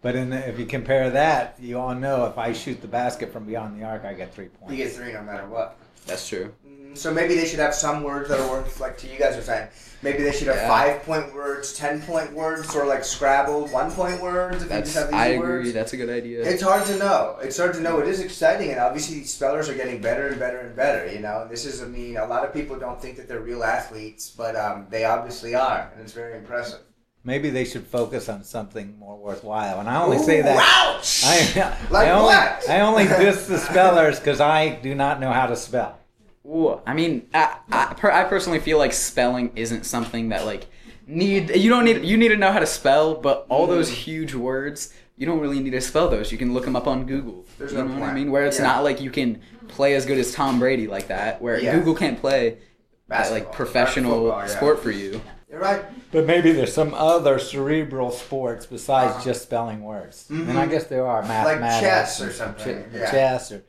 But in the, if you compare that, you all know if I shoot the basket from beyond the arc, I get three points. You get three no matter what. That's true. So maybe they should have some words that are worth like to you guys are saying. Maybe they should have Yeah. five point words, ten point words, or like Scrabble one point words. If you That's just have easy I agree. words. That's a good idea. It's hard to know. It's hard to know. It is exciting, and obviously spellers are getting better and better and better. You know, this is. I mean, a lot of people don't think that they're real athletes, but um, they obviously are, and it's very impressive. Maybe they should focus on something more worthwhile. And I only say that. Ouch! I, Like I only, what? I only diss the spellers because I do not know how to spell. Ooh, I mean, I, I, per, I personally feel like spelling isn't something that like need you don't need you need to know how to spell, but all those Mm. huge words you don't really need to spell those. You can look them up on Google. There's you no know what I mean? Where it's Yeah. not like you can play as good as Tom Brady like that, where Yeah. Google can't play that like professional Football, yeah. sport for you. You're right. But maybe there's some other cerebral sports besides Uh-huh. just spelling words. Mhm. And I guess there are mathematics, chess or something, ch- yeah. chess or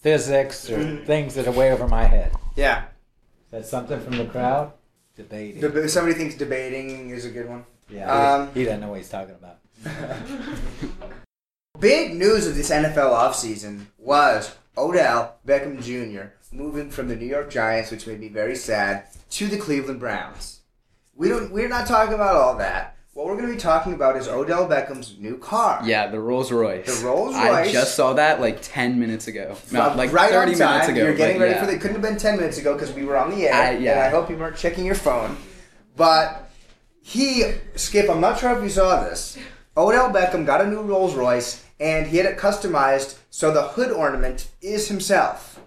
physics or Mhm. things that are way over my head. Yeah. Is that something from the crowd? Debating. Deb- somebody thinks debating is a good one. yeah, Um, he, he doesn't know what he's talking about. Big news of this NFL offseason was Odell Beckham Jr. moving from the New York Giants, which made me very sad, to the Cleveland Browns. We don't. We're not talking about all that. What we're going to be talking about is Odell Beckham's new car. Yeah, the Rolls Royce. The Rolls Royce. I just saw that like ten minutes ago. No, Uh, like right thirty on time. minutes ago. You're getting ready yeah. for the. It couldn't have been ten minutes ago because we were on the air. I- yeah. And I hope you weren't checking your phone. But he, Skip, I'm not sure if you saw this. Odell Beckham got a new Rolls Royce and he had it customized so the hood ornament is himself.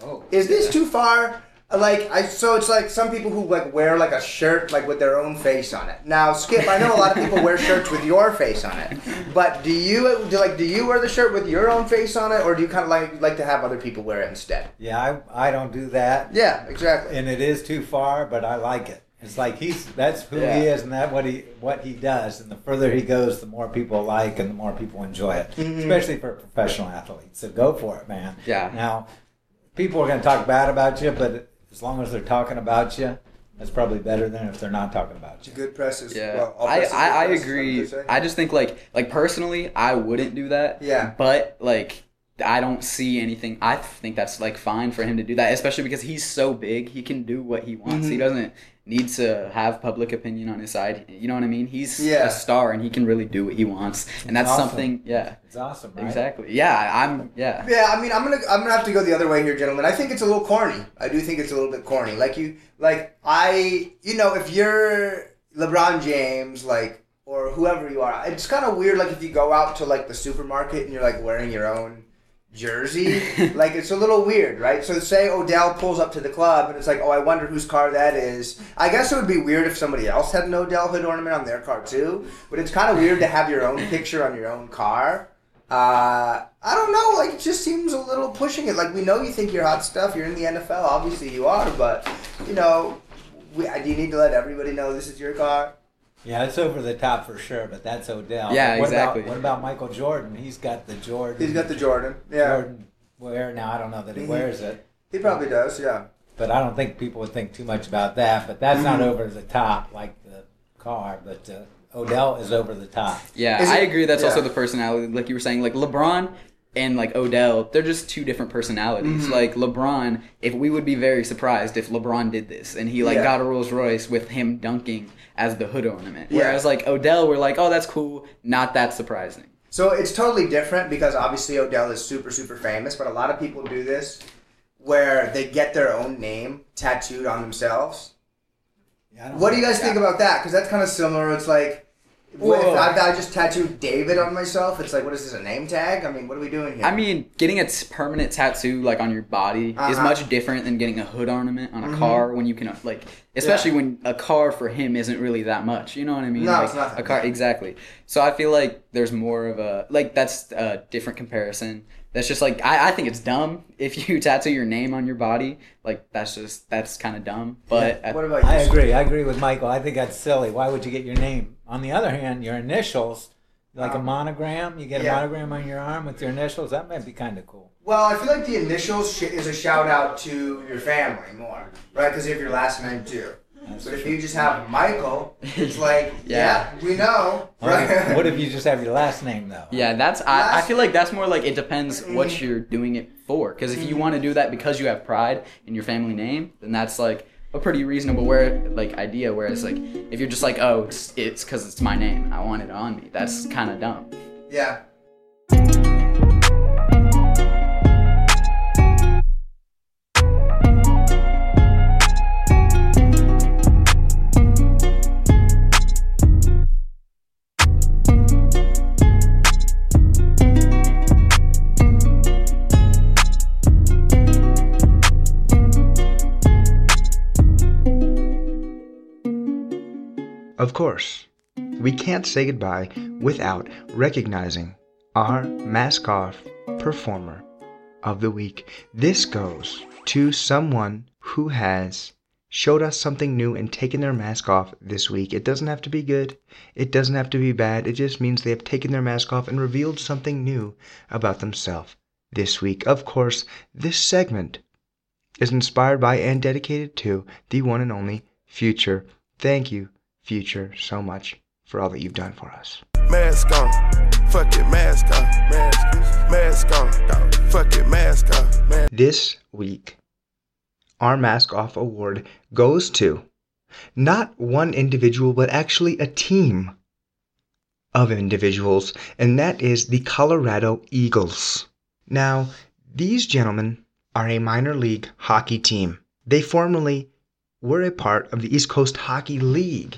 Oh. Is this too far? Like I, so it's like some people who like wear like a shirt like with their own face on it. Now, Skip, I know a lot of people wear shirts with your face on it, but do you do like do you wear the shirt with your own face on it, or do you kind of like like to have other people wear it instead? Yeah, I, I don't do that. Yeah, exactly. and it is too far, but I like it. It's like he's that's who Yeah. he is, and that what he what he does. And the further he goes, the more people like, and the more people enjoy it, Mhm. especially for professional athletes. So go for it, man. Yeah. Now, people are going to talk bad about you, but as long as they're talking about you, that's probably better than if they're not talking about you. Good press is Yeah, well, all I, I, I agree. is what they say. I just think like like personally, I wouldn't do that. Yeah. But like, I don't see anything. I think that's like fine for him to do that, especially because he's so big. He can do what he wants. He Mhm. doesn't need to have public opinion on his side. You know what I mean? He's Yeah. a star, and he can really do what he wants. And that's Awesome. something. Yeah. It's awesome, right? Exactly. Yeah. I'm. Yeah. Yeah, I mean, I'm gonna I'm gonna have to go the other way here, gentlemen. I think it's a little corny. I do think it's a little bit corny. Like you, like I, you know, if you're LeBron James, like or whoever you are, it's kind of weird. Like if you go out to like the supermarket and you're like wearing your own jersey, like it's a little weird, right? So say Odell pulls up to the club and it's like, oh, I wonder whose car that is. I guess it would be weird if somebody else had an Odell hood ornament on their car too. But it's kind of weird to have your own picture on your own car. Uh, I don't know. Like it just seems a little pushing it. Like we know you think you're hot stuff. You're in the NFL. Obviously you are, but you know, we, do you need to let everybody know this is your car? Yeah, it's over the top for sure, but that's Odell. Yeah, what exactly. About, what about Michael Jordan? He's got the Jordan. He's got the Jordan. Yeah, Jordan wear now. I don't know that he Mhm. wears it. he probably does. Yeah. but I don't think people would think too much about that. But that's not Mhm. over the top like the car. But uh, Odell is over the top. Yeah, Is I it- agree. That's yeah. also the personality, like you were saying, like LeBron and like Odell. They're just two different personalities. Mhm. Like LeBron, if we would be very surprised if LeBron did this and he like Yeah. got a Rolls Royce with him dunking as the hood ornament. Yeah. Whereas like Odell, we're like, oh, that's cool. Not that surprising. So it's totally different because obviously Odell is super super famous, but a lot of people do this where they get their own name tattooed on themselves. Yeah, What do you know. guys think about that? Because that's kind of similar. It's like. What, if I, I just tattooed David on myself, it's like, what is this, a name tag? I mean, what are we doing here? I mean, getting a t- permanent tattoo like on your body is Uh-huh. much different than getting a hood ornament on a Mhm. car when you can like, especially when a car for him isn't really that much. You know what I mean? No, like, it's nothing. A car, exactly. So I feel like there's more of a like that's a different comparison. That's just like I, I think it's dumb if you tattoo your name on your body. Like that's just that's kind of dumb. But at- what about you? I agree. I agree with Michael. I think that's silly. Why would you get your name? On the other hand, your initials, Like a Um, monogram? You get a monogram on your arm with your initials? That might be kind of cool. Well, I feel like the initials sh- is a shout out to your family more, right? Because you have your last name too. That's But if you just have Michael, it's like, Yeah. yeah, we know, right? what if you just have your last name, though? Yeah, that's. I, I feel like that's more like it depends Mm-hmm. what you're doing it for. Because if you want to do that because you have pride in your family name, then that's like a pretty reasonable where like idea. Whereas like if you're just like, oh, it's it's because it's my name, I want it on me. That's kind of dumb. yeah. Of course, we can't say goodbye without recognizing our mask off performer of the week. This goes to someone who has showed us something new and taken their mask off this week. It doesn't have to be good, it doesn't have to be bad, it just means they have taken their mask off and revealed something new about themselves this week. Of course, this segment is inspired by and dedicated to the one and only Future. Thank you, Future, so much for all that you've done for us. Mask on, fuck it, mask on, mask, mask on, fuck it, mask on, mask. This week, our Mask Off Award goes to not one individual, but actually a team of individuals, and that is the Colorado Eagles. Now, these gentlemen are a minor league hockey team. They formerly were a part of the East Coast Hockey League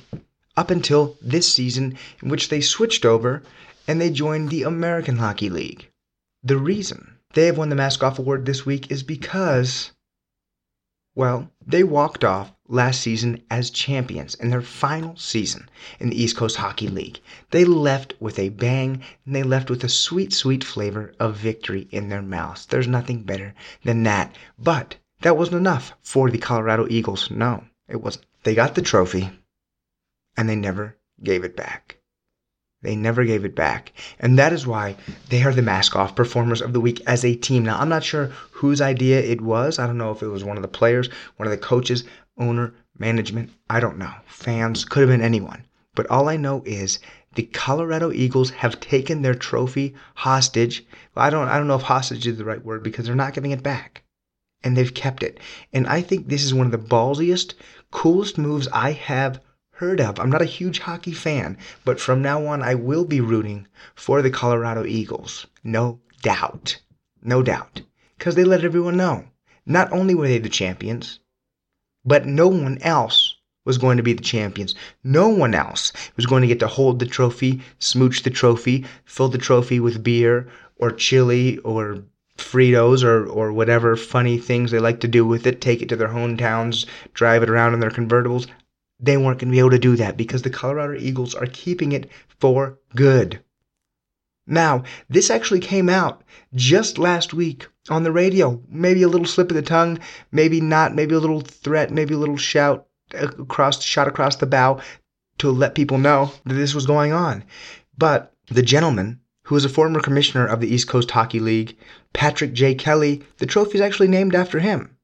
up until this season, in which they switched over and they joined the American Hockey League. The reason they have won the Mask Off Award this week is because, well, they walked off last season as champions in their final season in the East Coast Hockey League. They left with a bang and they left with a sweet, sweet flavor of victory in their mouths. There's nothing better than that. But that wasn't enough for the Colorado Eagles. No, it wasn't. They got the trophy and they never gave it back. They never gave it back. And that is why they are the mask off performers of the week as a team. Now, I'm not sure whose idea it was. I don't know if it was one of the players, one of the coaches, owner, management. I don't know. Fans, could have been anyone. But all I know is the Colorado Eagles have taken their trophy hostage. I don't I don't know if hostage is the right word because they're not giving it back. And they've kept it. And I think this is one of the ballsiest, coolest moves I have heard of. I'm not a huge hockey fan, but from now on I will be rooting for the Colorado Eagles. No doubt. No doubt. Because they let everyone know. Not only were they the champions, but no one else was going to be the champions. No one else was going to get to hold the trophy, smooch the trophy, fill the trophy with beer or chili or Fritos or, or whatever funny things they like to do with it, take it to their hometowns, drive it around in their convertibles they weren't going to be able to do that because the Colorado Eagles are keeping it for good. Now, this actually came out just last week on the radio. Maybe a little slip of the tongue, maybe not, maybe a little threat, maybe a little shout across shot across the bow to let people know that this was going on. But the gentleman who is a former commissioner of the East Coast Hockey League, Patrick J. Kelly, the trophy is actually named after him.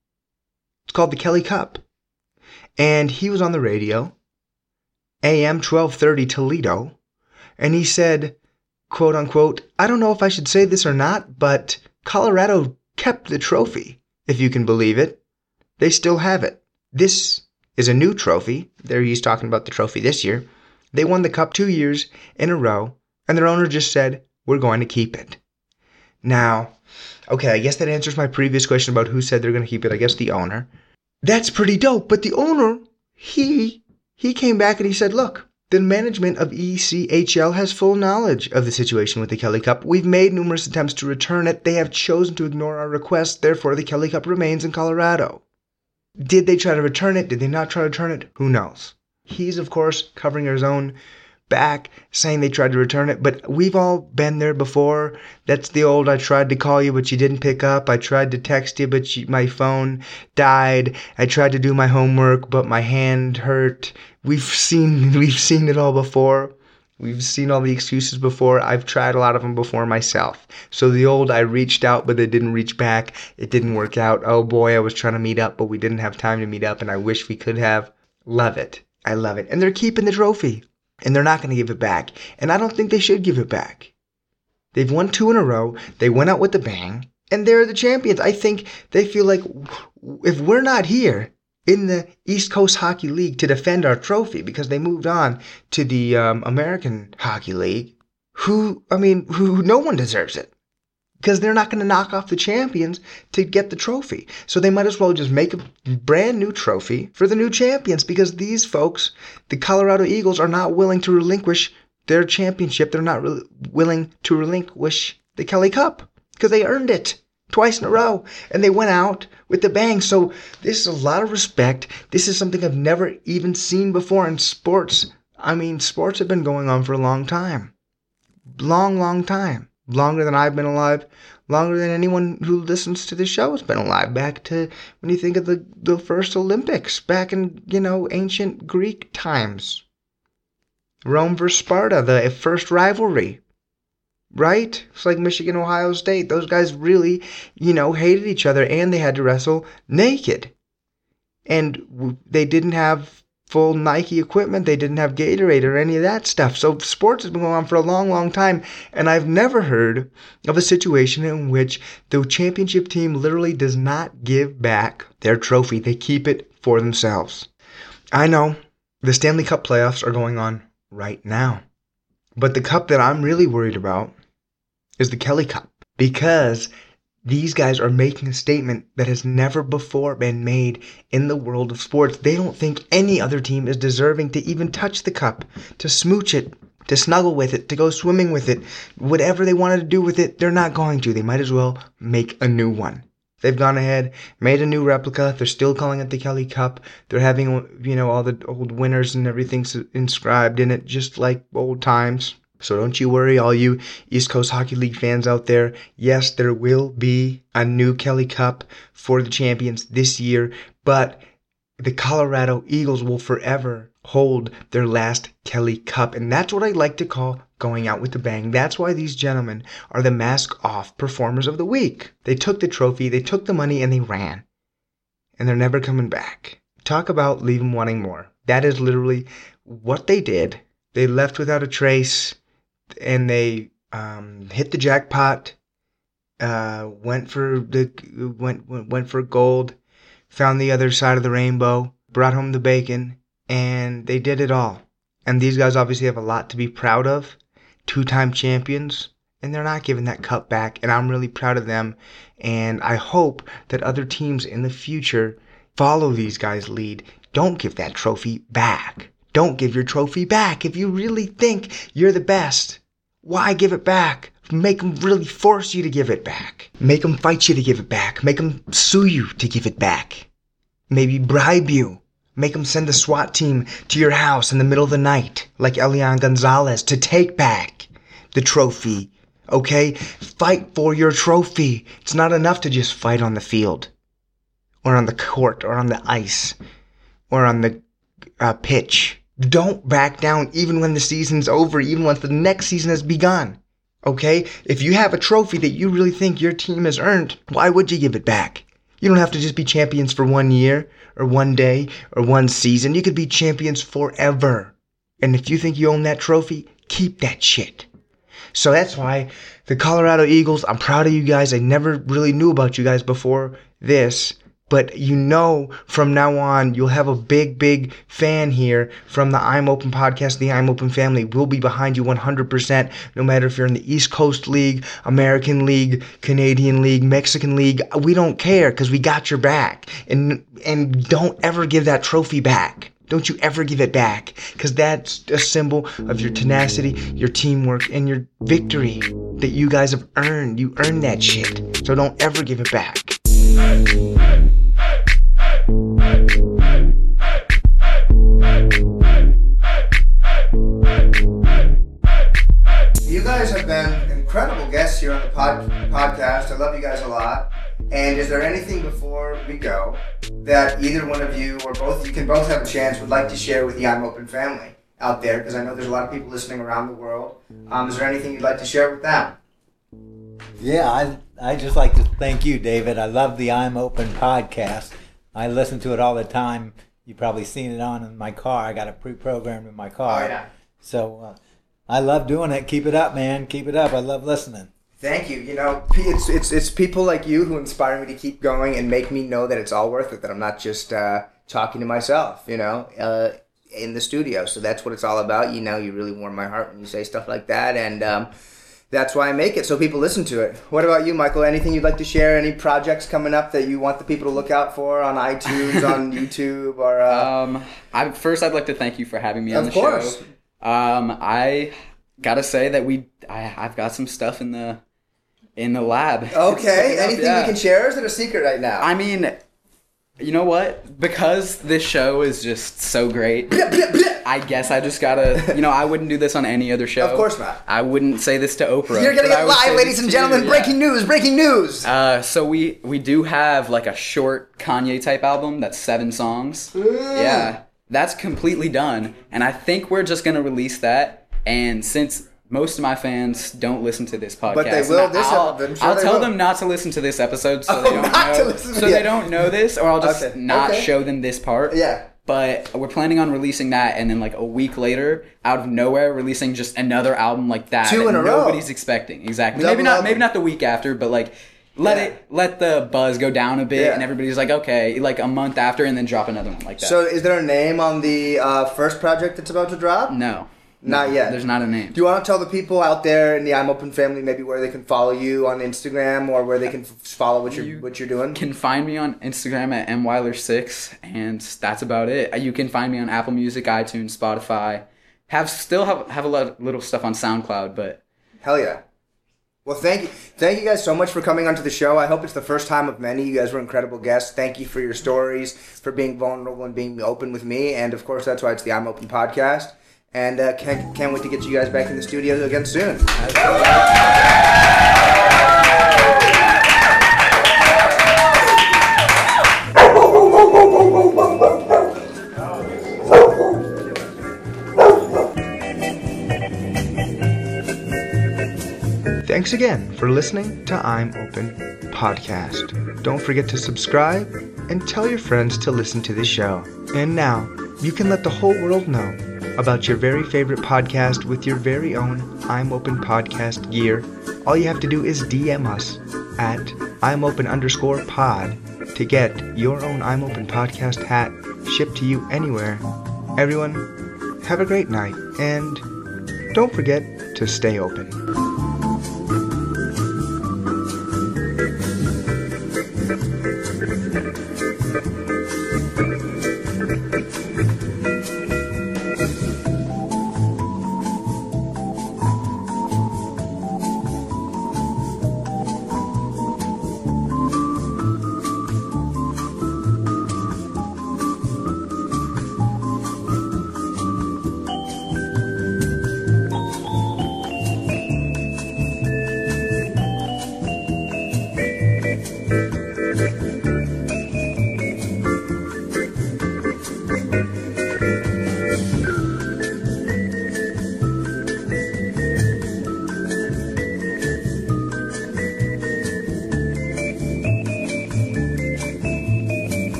It's called the Kelly Cup and he was on the radio, AM 1230 Toledo, and he said, quote unquote, I don't know if I should say this or not, but Colorado kept the trophy, if you can believe it. They still have it. This is a new trophy. There he's talking about the trophy this year. They won the cup two years in a row, and their owner just said, We're going to keep it. Now, okay, I guess that answers my previous question about who said they're going to keep it. I guess the owner that's pretty dope. But the owner, he he came back and he said, look, the management of ECHL has full knowledge of the situation with the Kelly Cup. We've made numerous attempts to return it. They have chosen to ignore our request. Therefore, the Kelly Cup remains in Colorado. Did they try to return it? Did they not try to return it? Who knows? He's, of course, covering his own back, saying they tried to return it, but we've all been there before. That's the old I tried to call you, but you didn't pick up. I tried to text you, but you, my phone died. I tried to do my homework, but my hand hurt. We've seen we've seen it all before. We've seen all the excuses before. I've tried a lot of them before myself. So the old I reached out but they didn't reach back. It didn't work out. Oh boy, I was trying to meet up but we didn't have time to meet up and I wish we could have. Love it. I love it. And they're keeping the trophy and they're not going to give it back. And I don't think they should give it back. They've won two in a row. They went out with a bang and they're the champions. I think they feel like if we're not here, in the East Coast Hockey League to defend our trophy because they moved on to the um, American Hockey League. Who, I mean, who no one deserves it because they're not going to knock off the champions to get the trophy. So they might as well just make a brand new trophy for the new champions because these folks, the Colorado Eagles, are not willing to relinquish their championship. They're not re- willing to relinquish the Kelly Cup because they earned it twice in a row and they went out with the bang. So this is a lot of respect. This is something I've never even seen before in sports. I mean, sports have been going on for a long time. Long, long time. Longer than I've been alive. Longer than anyone who listens to the show has been alive. Back to when you think of the, the first Olympics, back in, you know, ancient Greek times. Rome versus Sparta, the first rivalry right? It's like Michigan, Ohio State. Those guys really, you know, hated each other and they had to wrestle naked. And they didn't have full Nike equipment. They didn't have Gatorade or any of that stuff. So sports has been going on for a long, long time. And I've never heard of a situation in which the championship team literally does not give back their trophy. They keep it for themselves. I know the Stanley Cup playoffs are going on right now. But the cup that I'm really worried about is the Kelly Cup because these guys are making a statement that has never before been made in the world of sports. They don't think any other team is deserving to even touch the cup, to smooch it, to snuggle with it, to go swimming with it. Whatever they wanted to do with it, they're not going to. They might as well make a new one. They've gone ahead, made a new replica. They're still calling it the Kelly Cup. They're having, you know, all the old winners and everything inscribed in it, just like old times. So don't you worry, all you East Coast Hockey League fans out there. Yes, there will be a new Kelly Cup for the champions this year, but the Colorado Eagles will forever hold their last Kelly Cup. And that's what I like to call going out with a bang. That's why these gentlemen are the mask off performers of the week. They took the trophy, they took the money, and they ran. And they're never coming back. Talk about leave them wanting more. That is literally what they did. They left without a trace and they um, hit the jackpot. Uh, went for the went went for gold, found the other side of the rainbow, brought home the bacon, and they did it all. And these guys obviously have a lot to be proud of. Two time champions, and they're not giving that cup back. And I'm really proud of them. And I hope that other teams in the future follow these guys' lead. Don't give that trophy back. Don't give your trophy back. If you really think you're the best, why give it back? Make them really force you to give it back. Make them fight you to give it back. Make them sue you to give it back. Maybe bribe you. Make them send a SWAT team to your house in the middle of the night, like Elian Gonzalez, to take back the trophy. Okay? Fight for your trophy. It's not enough to just fight on the field, or on the court, or on the ice, or on the uh, pitch. Don't back down even when the season's over, even once the next season has begun. Okay? If you have a trophy that you really think your team has earned, why would you give it back? You don't have to just be champions for one year, or one day, or one season. You could be champions forever. And if you think you own that trophy, keep that shit. So that's why the Colorado Eagles, I'm proud of you guys. I never really knew about you guys before this. But you know, from now on, you'll have a big, big fan here from the I'm Open podcast, the I'm Open family. We'll be behind you 100%, no matter if you're in the East Coast League, American League, Canadian League, Mexican League. We don't care because we got your back. And, and don't ever give that trophy back. Don't you ever give it back because that's a symbol of your tenacity, your teamwork, and your victory that you guys have earned. You earned that shit. So don't ever give it back. And is there anything before we go that either one of you or both you can both have a chance would like to share with the I'm Open family? out there because I know there's a lot of people listening around the world. Um, is there anything you'd like to share with them? Yeah, I I just like to thank you, David. I love the I'm Open podcast. I listen to it all the time. You've probably seen it on in my car. I got it pre-programmed in my car. Oh, yeah. So uh, I love doing it. Keep it up, man. Keep it up. I love listening. Thank you. You know, it's it's it's people like you who inspire me to keep going and make me know that it's all worth it. That I'm not just uh, talking to myself. You know, uh, in the studio. So that's what it's all about. You know, you really warm my heart when you say stuff like that, and um, that's why I make it so people listen to it. What about you, Michael? Anything you'd like to share? Any projects coming up that you want the people to look out for on iTunes, on YouTube, or? Uh, Um, I first I'd like to thank you for having me on the course. show. Um, I gotta say that we I, I've got some stuff in the in the lab. Okay. Anything yeah. we can share? Is it a secret right now? I mean, you know what? Because this show is just so great. I guess I just gotta, you know, I wouldn't do this on any other show. Of course not. I wouldn't say this to Oprah. You're getting but I it would say live, ladies and to you, gentlemen. yeah. Breaking news! Breaking news! Uh, so we we do have like a short Kanye type album that's seven songs. Yeah, that's completely done, and I think we're just gonna release that. And since most of my fans don't listen to this podcast, But they will this I'll, sure I'll tell will. them not to listen to this episode, so Oh, they don't know, so they don't know this, or I'll just Okay, not okay. show them this part. Yeah. But we're planning on releasing that, and then like a week later, out of nowhere, releasing just another album like that. Two that in a row. Nobody's expecting exactly. Double maybe not. album. Maybe not the week after, but like let Yeah. it let the buzz go down a bit, Yeah. and everybody's like, okay, like a month after, and then drop another one like that. So, is there a name on the uh, first project that's about to drop? no, Not yet. There's not a name. Do you want to tell the people out there in the I'm Open family maybe where they can follow you on Instagram or where they can f- follow what you're You what you're doing? You can find me on Instagram at mweiler6, and that's about it. Uh, you can find me on Apple Music, iTunes, Spotify. Have still have have a lot of little stuff on SoundCloud, but Hell yeah. Well, thank you, thank you guys so much for coming onto the show. I hope it's the first time of many. You guys were incredible guests. Thank you for your stories, for being vulnerable and being open with me, and of course that's why it's the I'm Open podcast. And uh, can't can't wait to get you guys back in the studio again soon. Thanks again for listening to I'm Open Podcast. Don't forget to subscribe and tell your friends to listen to the show. And now, you can let the whole world know about your very favorite podcast with your very own I'm Open Podcast gear. All you have to do is DM us at I'm Open underscore pod to get your own I'm Open Podcast hat shipped to you anywhere. Everyone, have a great night and don't forget to stay open.